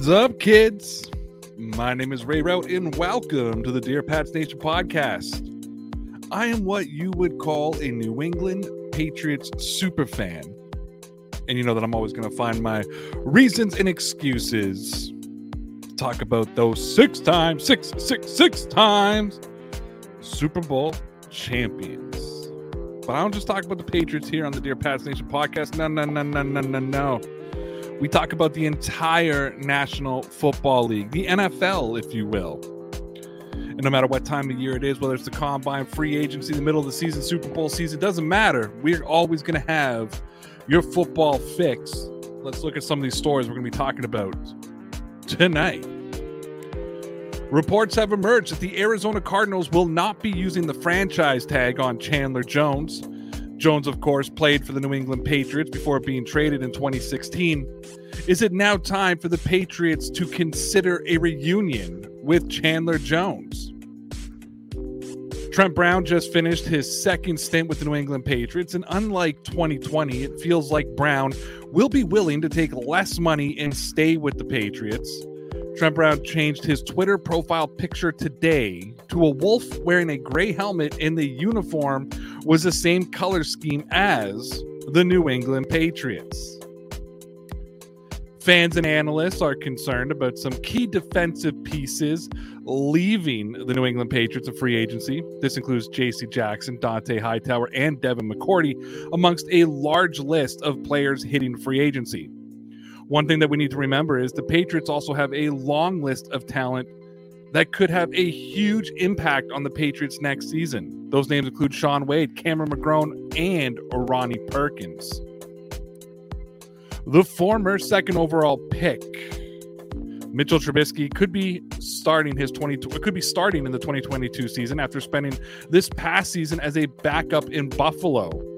What's up, kids? My name is Ray Rauth, and welcome to the Dear Pats Nation podcast. I am what you would call a New England Patriots super fan. And you know that I'm always going to find my reasons and excuses to talk about those six times, six, six, six times Super Bowl champions. But I don't just talk about the Patriots here on the Dear Pats Nation podcast. No, no, no, no, no, no, no. We talk about the entire National Football League, the NFL, if you will. And no matter what time of year it is, whether it's the combine, free agency, the middle of the season, Super Bowl season, doesn't matter. We're always going to have your football fix. Let's look at some of these stories we're going to be talking about tonight. Reports have emerged that the Arizona Cardinals will not be using the franchise tag on Chandler Jones. Jones, of course, played for the New England Patriots before being traded in 2016. Is it now time for the Patriots to consider a reunion with Chandler Jones? Trent Brown just finished his second stint with the New England Patriots, and unlike 2020, it feels like Brown will be willing to take less money and stay with the Patriots. Trent Brown changed his Twitter profile picture today to a wolf wearing a gray helmet, in the uniform was the same color scheme as the New England Patriots. Fans and analysts are concerned about some key defensive pieces leaving the New England Patriots of free agency. This includes J.C. Jackson, Dont'a Hightower, and Devin McCourty, amongst a large list of players hitting free agency. One thing that we need to remember is the Patriots also have a long list of talent that could have a huge impact on the Patriots next season. Those names include Shaun Wade, Cameron McGrone, and Ronnie Perkins. The former second overall pick, Mitchell Trubisky, could be starting his 22 could be starting in the 2022 season after spending this past season as a backup in Buffalo.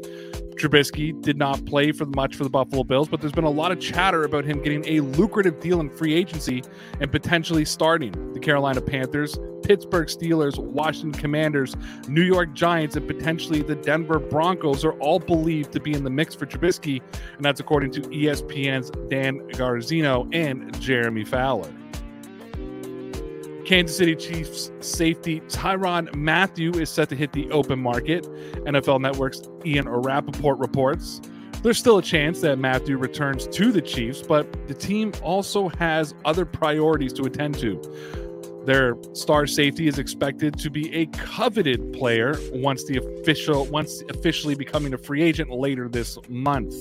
Trubisky did not play for much for the Buffalo Bills, but there's been a lot of chatter about him getting a lucrative deal in free agency and potentially starting. The Carolina Panthers, Pittsburgh Steelers, Washington Commanders, New York Giants, and potentially the Denver Broncos are all believed to be in the mix for Trubisky, and that's according to ESPN's Dan Graziano and Jeremy Fowler. Kansas City Chiefs safety Tyrann Mathieu is set to hit the open market. NFL Network's Ian Rapoport reports. There's still a chance that Matthew returns to the Chiefs, but the team also has other priorities to attend to. Their star safety is expected to be a coveted player once the official once officially becoming a free agent later this month.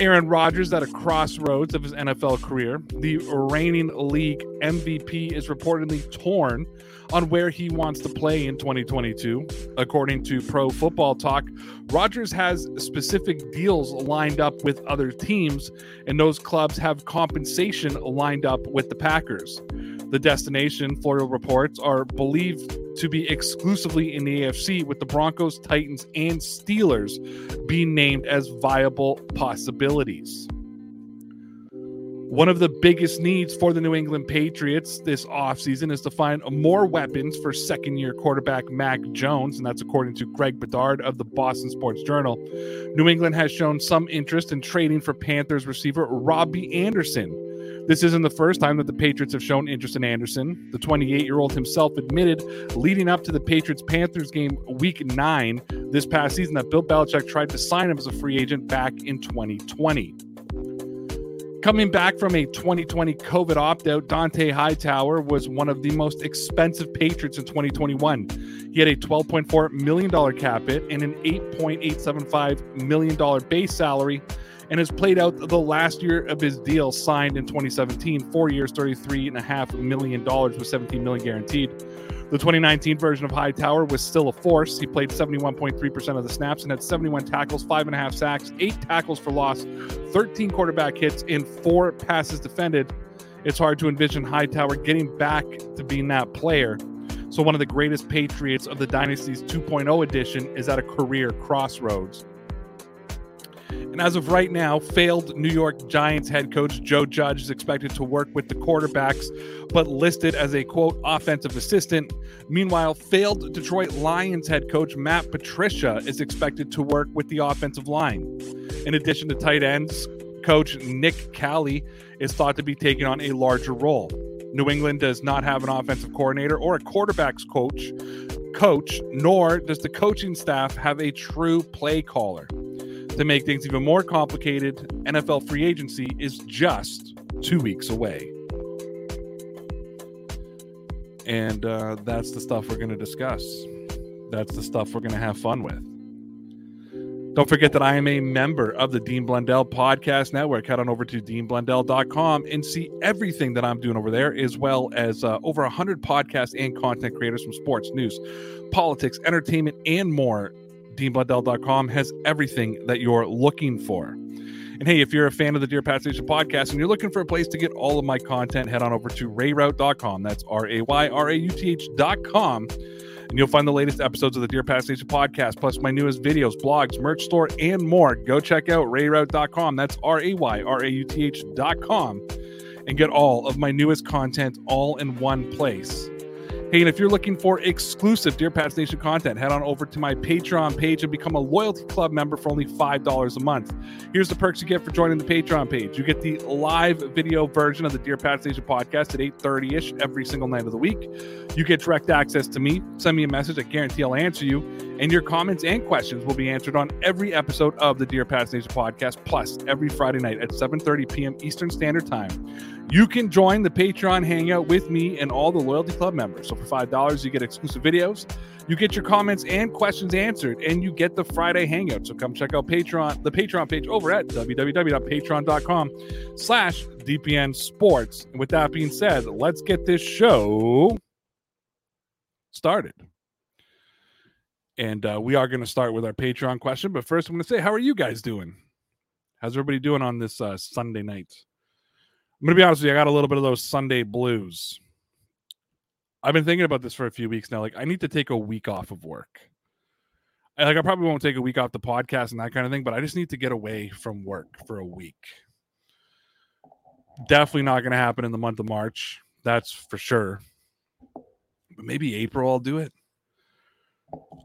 Aaron Rodgers at a crossroads of his NFL career. The reigning league MVP is reportedly torn on where he wants to play in 2022. According to Pro Football Talk, Rodgers has specific deals lined up with other teams, and those clubs have compensation lined up with the Packers. The destination, Florio reports, are believed to be exclusively in the AFC, with the Broncos, Titans, and Steelers being named as viable possibilities. One of the biggest needs for the New England Patriots this offseason is to find more weapons for second year quarterback Mac Jones, and that's according to Greg Bedard of the Boston Sports Journal. New England has shown some interest in trading for Panthers receiver Robbie Anderson. This isn't the first time that the Patriots have shown interest in Anderson. The 28 year old himself admitted leading up to the Patriots Panthers game week nine this past season that Bill Belichick tried to sign him as a free agent back in 2020. Coming back from a 2020 COVID opt out, Dont'a Hightower was one of the most expensive Patriots in 2021. He had a $12.4 million cap hit and an $8.875 million base salary and has played out the last year of his deal signed in 2017, four years, $33.5 million with 17 million guaranteed. The 2019 version of Hightower was still a force. He played 71.3% of the snaps and had 71 tackles, five and a half sacks, eight tackles for loss, 13 quarterback hits, and four passes defended. It's hard to envision Hightower getting back to being that player. So, one of the greatest Patriots of the Dynasty's 2.0 edition is at a career crossroads. And as of right now, failed New York Giants head coach Joe Judge is expected to work with the quarterbacks, but listed as a quote offensive assistant. Meanwhile, failed Detroit Lions head coach Matt Patricia is expected to work with the offensive line. In addition to tight ends, coach Nick Caley is thought to be taking on a larger role. New England does not have an offensive coordinator or a quarterbacks coach, coach, nor does the coaching staff have a true play caller. To make things even more complicated, NFL free agency is just two weeks away. And uh, that's the stuff we're going to discuss. That's the stuff we're going to have fun with. Don't forget that I am a member of the Dean Blundell Podcast Network. Head on over to deanblundell.com and see everything that I'm doing over there, as well as uh, over 100 podcasts and content creators from sports, news, politics, entertainment, and more. DeanBlundell.com has everything that you're looking for. And hey, if you're a fan of the Dear Pats Nation podcast and you're looking for a place to get all of my content, head on over to rayrauth.com. That's R A Y R A U T H.com and you'll find the latest episodes of the Dear Pats Nation podcast, plus my newest videos, blogs, merch store, and more. Go check out rayrauth.com. That's R A Y R A U T H.com and get all of my newest content all in one place. Hey, and if you're looking for exclusive Dear Pats Nation content, head on over to my Patreon page and become a loyalty club member for only $5 a month. Here's the perks you get for joining the Patreon page. You get the live video version of the Dear Pats Nation podcast at 8.30ish every single night of the week. You get direct access to me. Send me a message. I guarantee I'll answer you. And your comments and questions will be answered on every episode of the Dear Pats Nation podcast, plus every Friday night at 7.30 p.m. Eastern Standard Time. You can join the Patreon hangout with me and all the Loyalty Club members. So for $5, you get exclusive videos, you get your comments and questions answered, and you get the Friday hangout. So come check out Patreon, the Patreon page over at www.patreon.com slash DPN Sports. And with that being said, let's get this show started. And uh, we are going to start with our Patreon question. But first, I'm going to say, how are you guys doing? How's everybody doing on this uh, Sunday night? I'm gonna be honest with you. I got a little bit of those Sunday blues. I've been thinking about this for a few weeks now. Like, I need to take a week off of work. Like, I probably won't take a week off the podcast and that kind of thing, but I just need to get away from work for a week. Definitely not going to happen in the month of March. That's for sure. But maybe April I'll do it.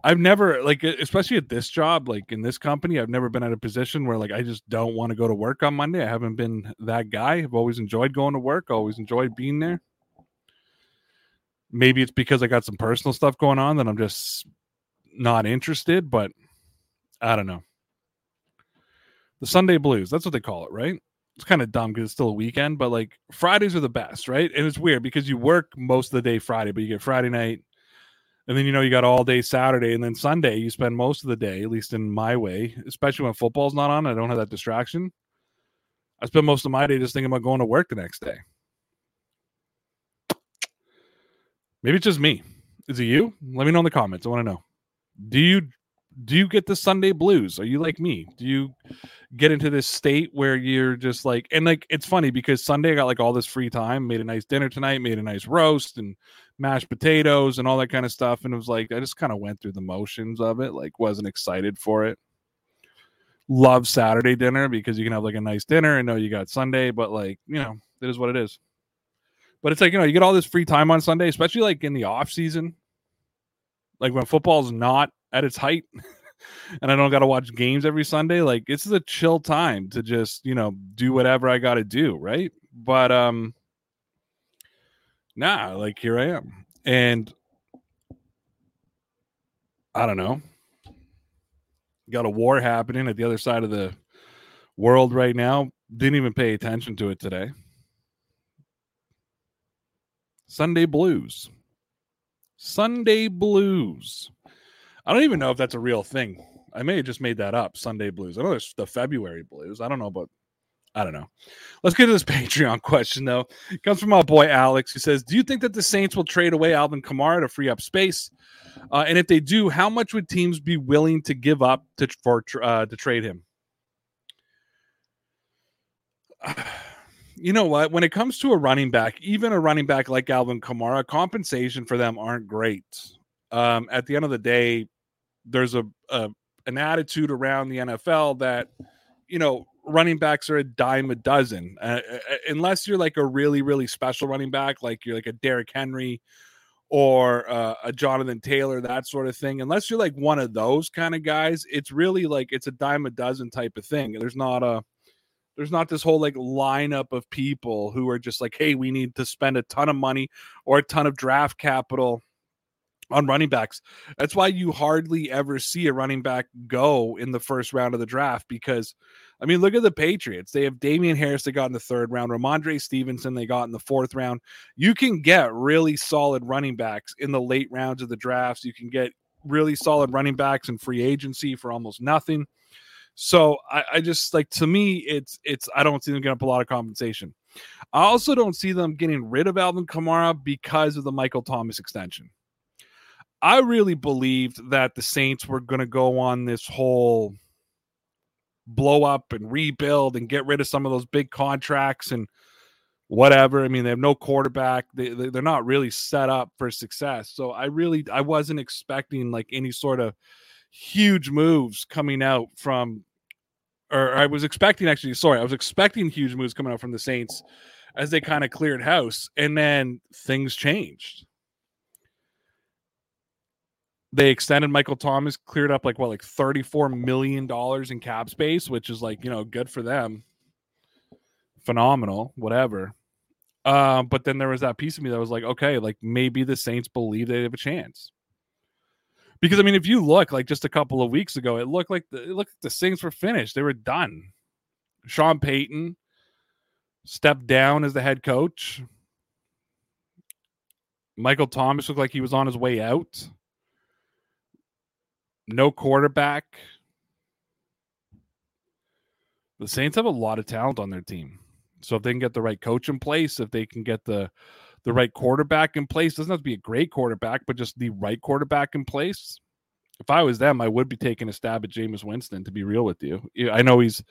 I've never like especially at this job, like in this company, I've never been at a position where like I just don't want to go to work on Monday. I haven't been that guy. I've always enjoyed going to work, always enjoyed being there. Maybe it's because I got some personal stuff going on that I'm just not interested, but I don't know. The Sunday blues, that's what they call it, right? It's kind of dumb because it's still a weekend, but like Fridays are the best, right? And it's weird because you work most of the day Friday, but you get Friday night, and then you know you got all day Saturday, and then Sunday you spend most of the day, at least in my way, especially when football's not on. I don't have that distraction. I spend most of my day just thinking about going to work the next day. Maybe it's just me. Is it you? Let me know in the comments. I want to know. Do you do you get the Sunday blues? Are you like me? Do you get into this state where you're just like and like it's funny because Sunday I got like all this free time, made a nice dinner tonight, made a nice roast and mashed potatoes and all that kind of stuff. And it was like I just kind of went through the motions of it, like wasn't excited for it. Love Saturday dinner because you can have like a nice dinner and know you got Sunday, but like, you know, it is what it is. But it's like, you know, you get all this free time on Sunday, especially like in the off season. Like when football's not at its height. and I don't got to watch games every Sunday. Like this is a chill time to just, you know, do whatever I got to do, right? But um nah, like here I am. And I don't know. Got a war happening at the other side of the world right now. Didn't even pay attention to it today. Sunday blues. Sunday blues. I don't even know if that's a real thing. I may have just made that up. Sunday blues. I know there's the February blues. I don't know, but I don't know. Let's get to this Patreon question though. It comes from our boy Alex, who says, "Do you think that the Saints will trade away Alvin Kamara to free up space? Uh, and if they do, how much would teams be willing to give up to for uh, to trade him?" You know what? When it comes to a running back, even a running back like Alvin Kamara, compensation for them aren't great. Um, at the end of the day, there's a, a an attitude around the NFL that you know running backs are a dime a dozen uh, uh, uh, unless you're like a really really special running back like you're like a Derrick Henry or uh, a Jonathan Taylor that sort of thing. Unless you're like one of those kind of guys it's really like it's a dime a dozen type of thing. There's not a There's not this whole like lineup of people who are just like, hey, we need to spend a ton of money or a ton of draft capital on running backs. That's why you hardly ever see a running back go in the first round of the draft because, I mean, look at the Patriots. They have Damien Harris they got in the third round, Rhamondre Stevenson they got in the fourth round. You can get really solid running backs in the late rounds of the drafts. You can get really solid running backs in free agency for almost nothing. So I, I just like to me, it's it's I don't see them getting up a lot of compensation. I also don't see them getting rid of Alvin Kamara because of the Michael Thomas extension. I really believed that the Saints were going to go on this whole blow up and rebuild and get rid of some of those big contracts and whatever. I mean, they have no quarterback. They, they're not really set up for success. So I really I wasn't expecting like any sort of huge moves coming out from or I was expecting actually sorry, I was expecting huge moves coming out from the Saints as they kind of cleared house and then things changed they extended Michael Thomas, cleared up like what, like $34 million in cap space, which is like, you know, good for them. Phenomenal, whatever. Um, but then there was that piece of me that was like, okay, like maybe the Saints believe they have a chance. Because I mean, if you look like just a couple of weeks ago, it looked like the it looked like the Saints were finished. They were done. Sean Payton stepped down as the head coach. Michael Thomas looked like he was on his way out no quarterback. The Saints have a lot of talent on their team. So if they can get the right coach in place, if they can get the the right quarterback in place, doesn't have to be a great quarterback, but just the right quarterback in place. If I was them, I would be taking a stab at Jameis Winston. To be real with you, I know he's,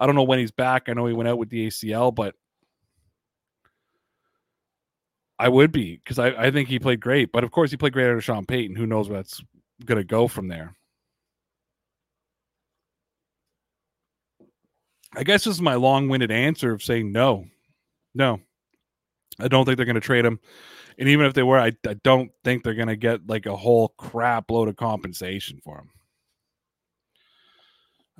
I don't know when he's back. I know he went out with the ACL, but I would be because I, I think he played great. But of course, he played great under Sean Payton. Who knows where what's going to go from there. I guess this is my long-winded answer of saying no, no. I don't think they're going to trade him, and even if they were, I, I don't think they're going to get like a whole crap load of compensation for him.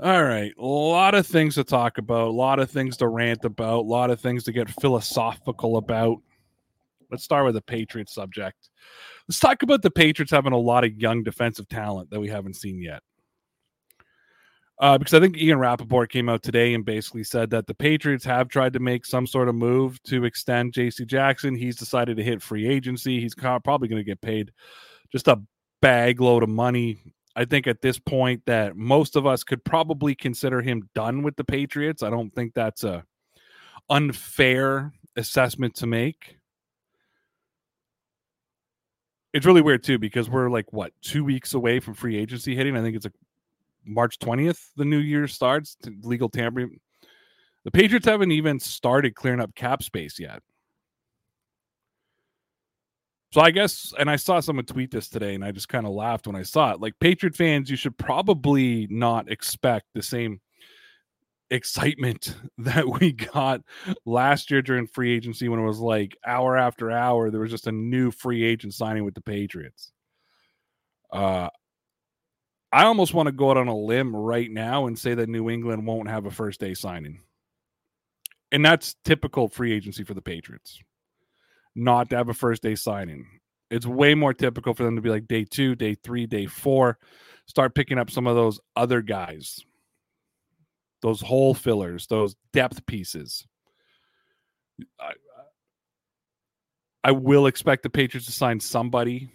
All right, a lot of things to talk about, a lot of things to rant about, a lot of things to get philosophical about. Let's start with the Patriots subject. Let's talk about the Patriots having a lot of young defensive talent that we haven't seen yet. Uh, because I think Ian Rapoport came out today and basically said that the Patriots have tried to make some sort of move to extend JC Jackson. He's decided to hit free agency. He's probably going to get paid just a bag load of money. I think at this point that most of us could probably consider him done with the Patriots. I don't think that's a unfair assessment to make it's really weird too because we're like what two weeks away from free agency hitting. I think it's like March twentieth. The new year starts. Legal tampering. The Patriots haven't even started clearing up cap space yet. So I guess, and I saw someone tweet this today, and I just kind of laughed when I saw it. Like Patriot fans, you should probably not expect the same excitement that we got last year during free agency when it was like hour after hour there was just a new free agent signing with the Patriots. Uh I almost want to go out on a limb right now and say that New England won't have a first day signing. And that's typical free agency for the Patriots. Not to have a first day signing. It's way more typical for them to be like day 2, day 3, day 4, start picking up some of those other guys those hole fillers, those depth pieces. I, I will expect the Patriots to sign somebody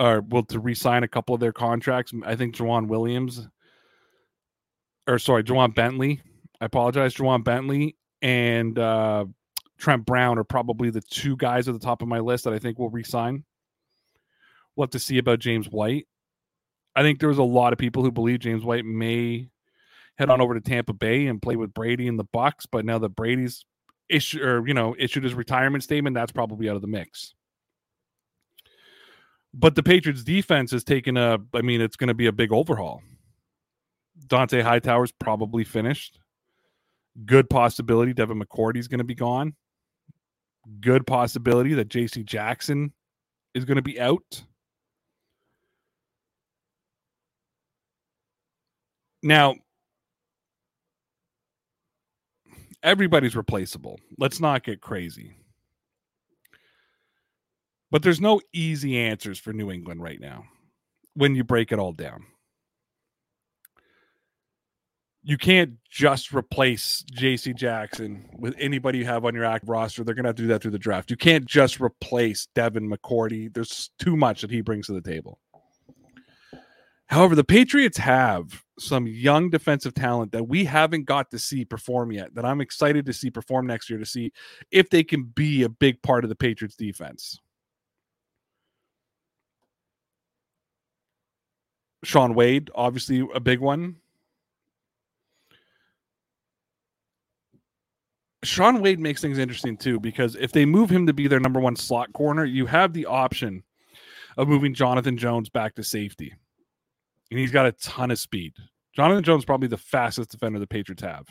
or will to re-sign a couple of their contracts. I think Joejuan Williams or sorry, Ja'Whaun Bentley. I apologize, Ja'Whaun Bentley and uh, Trent Brown are probably the two guys at the top of my list that I think will resign. We'll have to see about James White. I think there was a lot of people who believe James White may head on over to Tampa Bay and play with Brady in the Bucs. But now that Brady's issue or you know issued his retirement statement, that's probably out of the mix. But the Patriots defense has taken a I mean, it's going to be a big overhaul. Dont'a Hightower's probably finished. Good possibility Devin McCourty's going to be gone. Good possibility that JC Jackson is going to be out. Now, everybody's replaceable. Let's not get crazy. But there's no easy answers for New England right now when you break it all down. You can't just replace JC Jackson with anybody you have on your active roster. They're going to have to do that through the draft. You can't just replace Devin McCourty. There's too much that he brings to the table. However, the Patriots have some young defensive talent that we haven't got to see perform yet, that I'm excited to see perform next year to see if they can be a big part of the Patriots defense. Shaun Wade, obviously a big one. Shaun Wade makes things interesting too because if they move him to be their number one slot corner, you have the option of moving Jonathan Jones back to safety. And he's got a ton of speed. Jonathan Jones probably the fastest defender the Patriots have.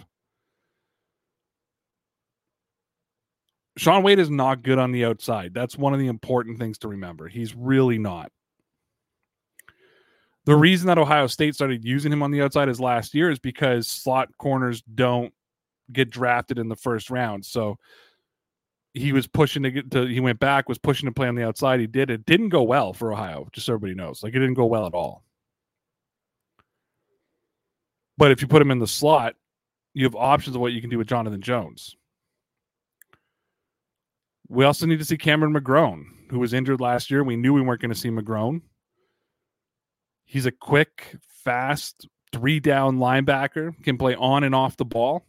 Shaun Wade is not good on the outside. That's one of the important things to remember. He's really not. The reason that Ohio State started using him on the outside as last year is because slot corners don't get drafted in the first round. So he was pushing to get to he went back, was pushing to play on the outside. He did. It didn't go well for Ohio, just so everybody knows. Like it didn't go well at all. But if you put him in the slot, you have options of what you can do with Jonathan Jones. We also need to see Cameron McGrone, who was injured last year. We knew we weren't going to see McGrone. He's a quick, fast, three down linebacker, can play on and off the ball.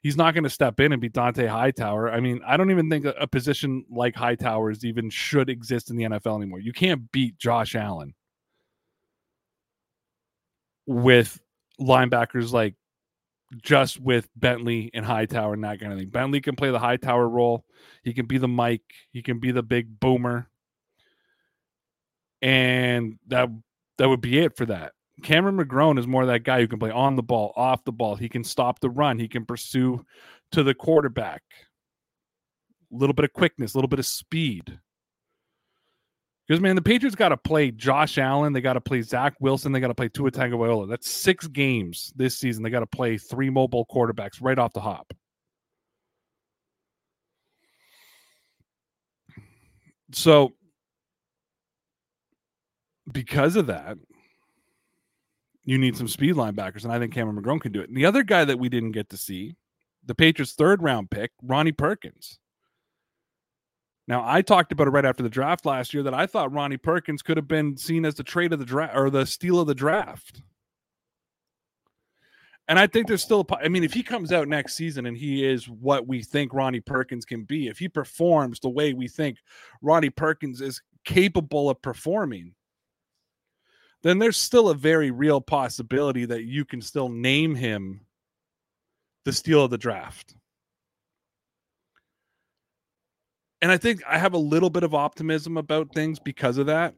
He's not going to step in and be Dont'a Hightower. I mean, I don't even think a, a position like Hightower's even should exist in the NFL anymore. You can't beat Josh Allen with linebackers like just with Bentley and Hightower and that kind of thing. Bentley can play the Hightower role. He can be the Mike. He can be the big boomer and that that would be it for that. Cameron McGrone is more of that guy who can play on the ball, off the ball. He can stop the run. He can pursue to the quarterback. A little bit of quickness, a little bit of speed. Because man, the Patriots got to play Josh Allen. They got to play Zach Wilson. They got to play Tua Tagovailoa. That's six games this season. They got to play three mobile quarterbacks right off the hop. So because of that, you need some speed linebackers, and I think Cameron McGrone can do it. And the other guy that we didn't get to see, the Patriots' third round pick, Ronnie Perkins. Now, I talked about it right after the draft last year that I thought Ronnie Perkins could have been seen as the trade of the draft or the steal of the draft. And I think there's still, a, I mean, if he comes out next season and he is what we think Ronnie Perkins can be, if he performs the way we think Ronnie Perkins is capable of performing, then there's still a very real possibility that you can still name him the steal of the draft. And I think I have a little bit of optimism about things because of that.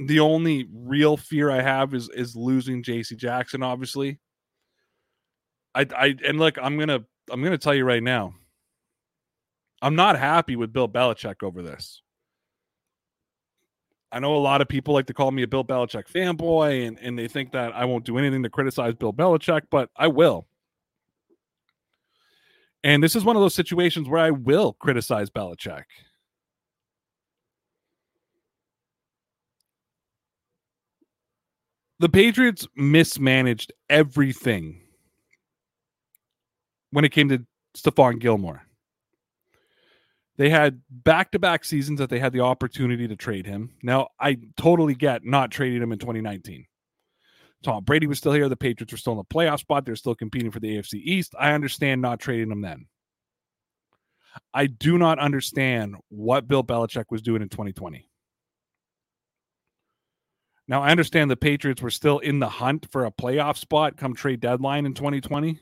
The only real fear I have is is losing JC Jackson, obviously. I I and look, I'm gonna I'm gonna tell you right now. I'm not happy with Bill Belichick over this. I know a lot of people like to call me a Bill Belichick fanboy, and, and they think that I won't do anything to criticize Bill Belichick, but I will. And this is one of those situations where I will criticize Belichick. The Patriots mismanaged everything when it came to Stephon Gilmore. They had back to back seasons that they had the opportunity to trade him. Now, I totally get not trading him in 2019. Tom Brady was still here. The Patriots were still in the playoff spot. They're still competing for the AFC East. I understand not trading him then. I do not understand what Bill Belichick was doing in 2020. Now, I understand the Patriots were still in the hunt for a playoff spot come trade deadline in 2020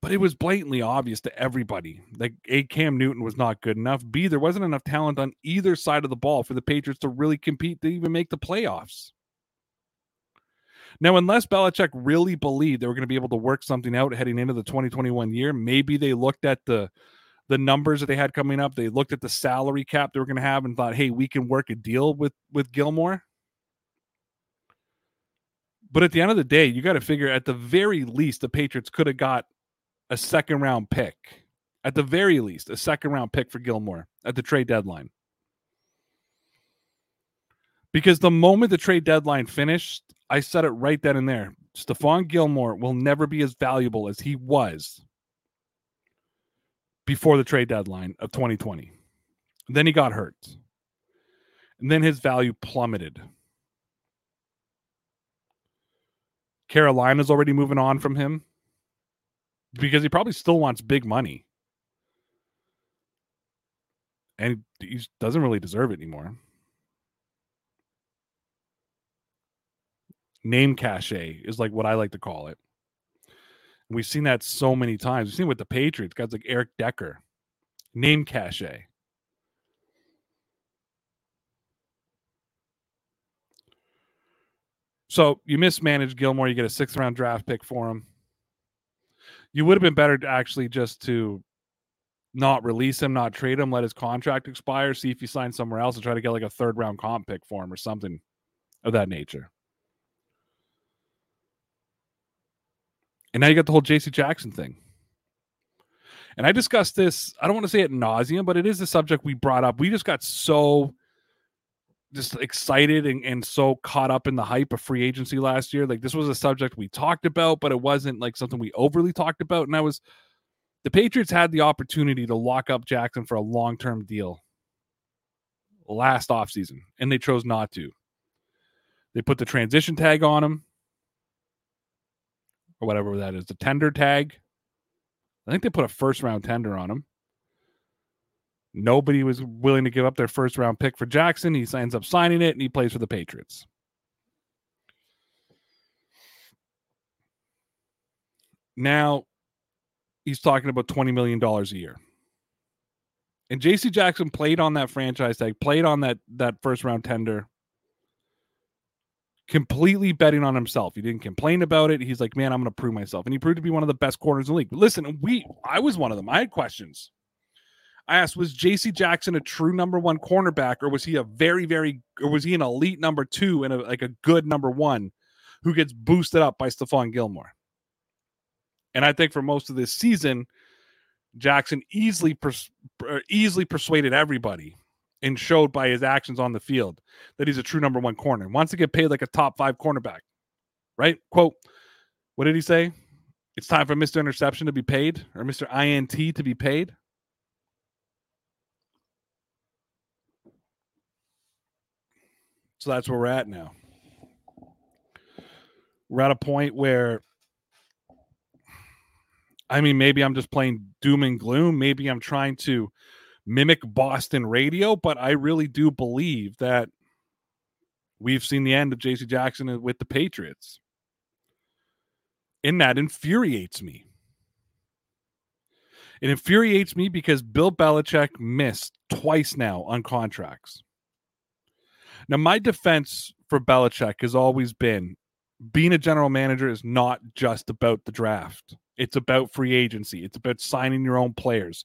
but it was blatantly obvious to everybody that A, Cam Newton was not good enough. B, there wasn't enough talent on either side of the ball for the Patriots to really compete to even make the playoffs. Now, unless Belichick really believed they were going to be able to work something out heading into the 2021 year, maybe they looked at the the numbers that they had coming up. They looked at the salary cap they were going to have and thought, "Hey, we can work a deal with with Gilmore." But at the end of the day, you got to figure at the very least, the Patriots could have got a second round pick. At the very least, a second round pick for Gilmore at the trade deadline. Because the moment the trade deadline finished, I said it right then and there. Stephon Gilmore will never be as valuable as he was before the trade deadline of 2020. Then he got hurt. And then his value plummeted. Carolina's already moving on from him because he probably still wants big money. And he doesn't really deserve it anymore. Name cachet is like what I like to call it. And we've seen that so many times. We've seen it with the Patriots, guys like Eric Decker. Name cachet. So you mismanage Gilmore, you get a sixth round draft pick for him. You would have been better to actually just to not release him, not trade him, let his contract expire, see if he signs somewhere else and try to get like a third round comp pick for him or something of that nature. And now you got the whole JC Jackson thing. And I discussed this, I don't want to say it nauseum, but it is a subject we brought up. We just got so just excited and, and so caught up in the hype of free agency last year. Like this was a subject we talked about, but it wasn't like something we overly talked about. And I was the Patriots had the opportunity to lock up Jackson for a long-term deal last offseason, and they chose not to. They put the transition tag on him. Or whatever that is, the tender tag. I think they put a first round tender on him. Nobody was willing to give up their first round pick for Jackson. He ends up signing it and he plays for the Patriots. Now he's talking about $20 million a year. And JC Jackson played on that franchise tag, played on that that first round tender, completely betting on himself. He didn't complain about it. He's like, man, I'm going to prove myself. And he proved to be one of the best corners in the league. But listen, we I was one of them. I had questions. I asked, was JC Jackson a true number one cornerback, or was he a very, very, or was he an elite number two and a, like a good number one who gets boosted up by Stephon Gilmore? And I think for most of this season, Jackson easily pers- er, easily persuaded everybody and showed by his actions on the field that he's a true number one corner. Wants to get paid like a top five cornerback, right? Quote, what did he say? It's time for Mr. Interception to be paid or Mr. INT to be paid. So that's where we're at now. We're at a point where, I mean, maybe I'm just playing doom and gloom. Maybe I'm trying to mimic Boston radio, but I really do believe that we've seen the end of JC Jackson with the Patriots. And that infuriates me. It infuriates me because Bill Belichick missed twice now on contracts. Now, my defense for Belichick has always been being a general manager is not just about the draft. It's about free agency. It's about signing your own players.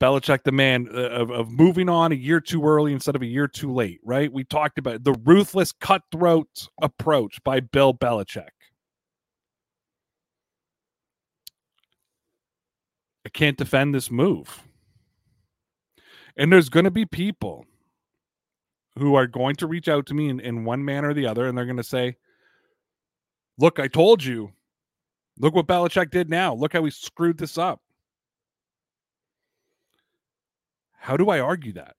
Belichick, the man uh, of, of moving on a year too early instead of a year too late, right? We talked about the ruthless, cutthroat approach by Bill Belichick. I can't defend this move. And there's going to be people who are going to reach out to me in, in one manner or the other, and they're going to say, Look, I told you. Look what Belichick did now. Look how he screwed this up. How do I argue that?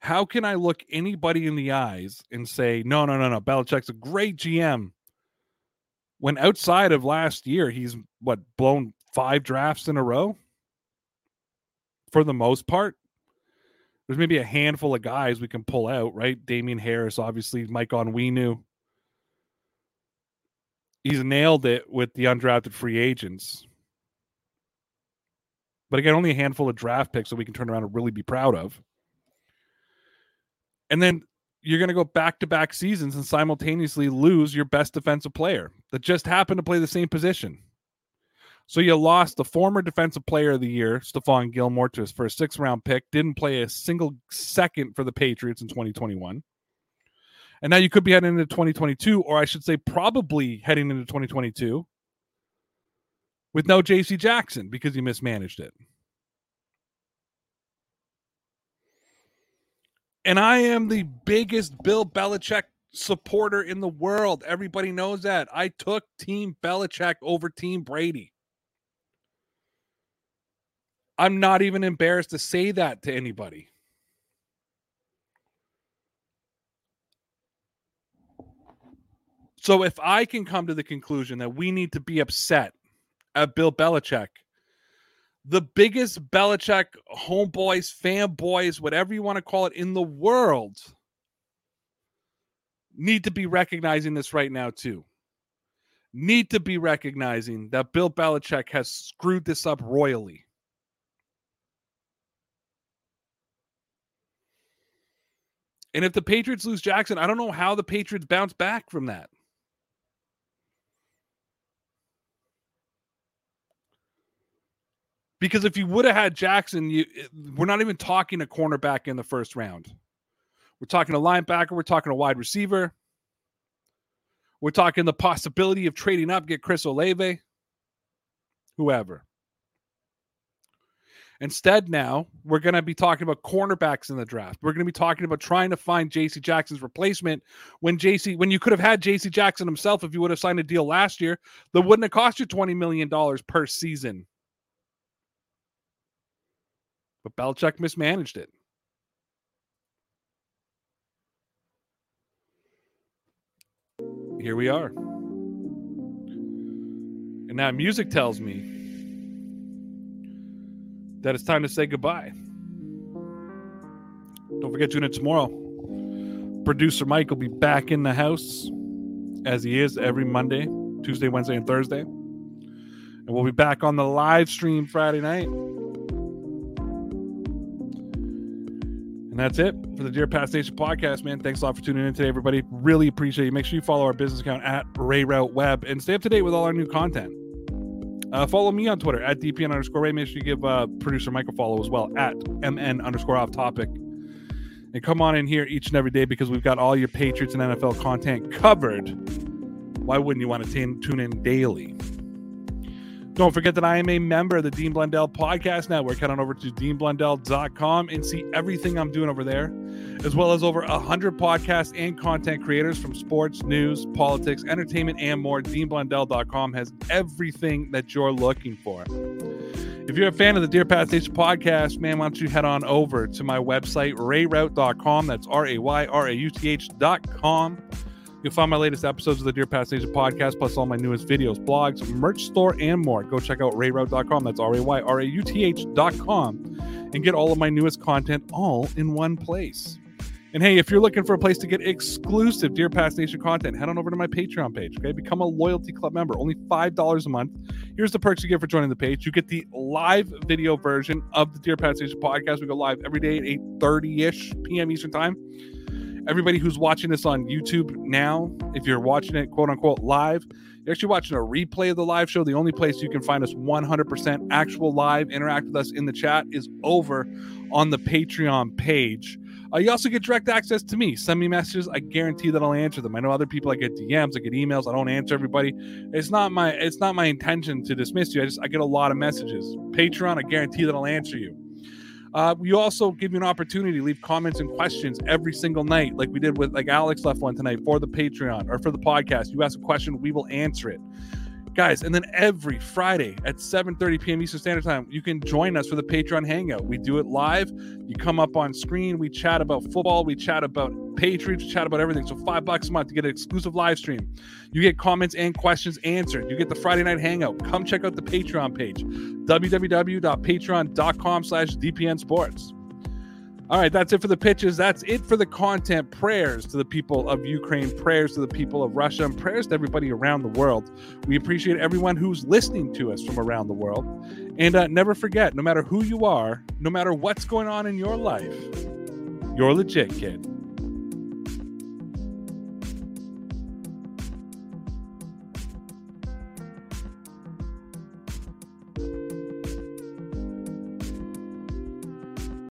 How can I look anybody in the eyes and say, no, no, no, no, Belichick's a great GM when outside of last year, he's what, blown five drafts in a row for the most part? There's maybe a handful of guys we can pull out, right? Damien Harris, obviously, Mike on Onwenu. He's nailed it with the undrafted free agents. But again, only a handful of draft picks that we can turn around and really be proud of. And then you're going to go back to back seasons and simultaneously lose your best defensive player that just happened to play the same position. So you lost the former defensive player of the year, Stephon Gilmore, to his first six round pick, didn't play a single second for the Patriots in 2021. And now you could be heading into 2022, or I should say, probably heading into 2022 with no JC Jackson because he mismanaged it. And I am the biggest Bill Belichick supporter in the world. Everybody knows that. I took Team Belichick over Team Brady. I'm not even embarrassed to say that to anybody. So if I can come to the conclusion that we need to be upset at Bill Belichick, the biggest Belichick homeboys, fanboys, whatever you want to call it in the world, need to be recognizing this right now, too. Need to be recognizing that Bill Belichick has screwed this up royally. And if the Patriots lose Jackson, I don't know how the Patriots bounce back from that. Because if you would have had Jackson, you, eh, we're not even talking a cornerback in the first round. We're talking a linebacker. We're talking a wide receiver. We're talking the possibility of trading up, get Chris Olave, whoever. Instead, now we're going to be talking about cornerbacks in the draft. We're going to be talking about trying to find J.C. Jackson's replacement when J.C. when you could have had J.C. Jackson himself if you would have signed a deal last year that wouldn't have cost you twenty million dollars per season. But Belichick mismanaged it. Here we are. And now music tells me that it's time to say goodbye. Don't forget, to tune in tomorrow. Producer Mike will be back in the house as he is every Monday, Tuesday, Wednesday, and Thursday. And we'll be back on the live stream Friday night. And that's it for the Dear Pats Nation podcast, man. Thanks a lot for tuning in today, everybody. Really appreciate you. Make sure you follow our business account at Ray Rauth Web and stay up to date with all our new content. Uh, follow me on Twitter at DPN underscore Ray. Make sure you give uh, producer a follow as well at MN underscore off topic. And come on in here each and every day because we've got all your Patriots and NFL content covered. Why wouldn't you want to t- tune in daily? Don't forget that I am a member of the Dean Blundell Podcast Network. Head on over to deanblundell.com and see everything I'm doing over there, as well as over 100 podcasts and content creators from sports, news, politics, entertainment, and more. DeanBlundell.com has everything that you're looking for. If you're a fan of the Dear Pats Nation podcast, man, why don't you head on over to my website, rayrauth.com. That's R A Y R A U T H.com. You'll find my latest episodes of the Dear Pats Nation podcast, plus all my newest videos, blogs, merch store, and more. Go check out rayrauth.com. That's R A Y R A U T H.com and get all of my newest content all in one place. And hey, if you're looking for a place to get exclusive Dear Pats Nation content, head on over to my Patreon page. Okay, become a loyalty club member. Only five dollars a month. Here's the perks you get for joining the page. You get the live video version of the Dear Pats Nation podcast. We go live every day at 8 30 ish p.m. Eastern time everybody who's watching this on YouTube now, if you're watching it quote unquote live, you're actually watching a replay of the live show. The only place you can find us 100% actual live, interact with us in the chat is over on the Patreon page. Uh, you also get direct access to me. Send me messages. I guarantee that I'll answer them. I know other people. I get DMs. I get emails. I don't answer everybody. It's not my. It's not my intention to dismiss you. I just I get a lot of messages. Patreon. I guarantee that I'll answer you. Uh, we also give you an opportunity to leave comments and questions every single night, like we did with like Alex left one tonight for the Patreon or for the podcast. You ask a question, we will answer it guys and then every friday at 7.30 p.m eastern standard time you can join us for the patreon hangout. We do it live. You come up on screen. We chat about football. We chat about patriots. We chat about everything. So five bucks a month to get an exclusive live stream. You get comments and questions answered. You get the friday night hangout. Come check out the patreon page www.patreon.com slash dpn sports all right, that's it for the pitches. That's it for the content. Prayers to the people of Ukraine, prayers to the people of Russia, and prayers to everybody around the world. We appreciate everyone who's listening to us from around the world. And uh, never forget no matter who you are, no matter what's going on in your life, you're legit, kid.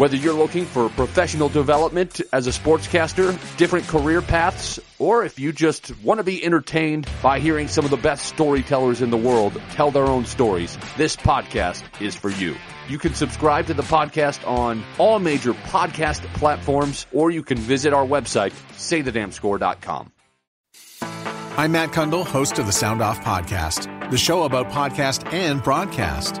Whether you're looking for professional development as a sportscaster, different career paths, or if you just want to be entertained by hearing some of the best storytellers in the world tell their own stories, this podcast is for you. You can subscribe to the podcast on all major podcast platforms, or you can visit our website, saythedamnscore.com. I'm Matt Cundill, host of the Sound Off Podcast, the show about podcast and broadcast.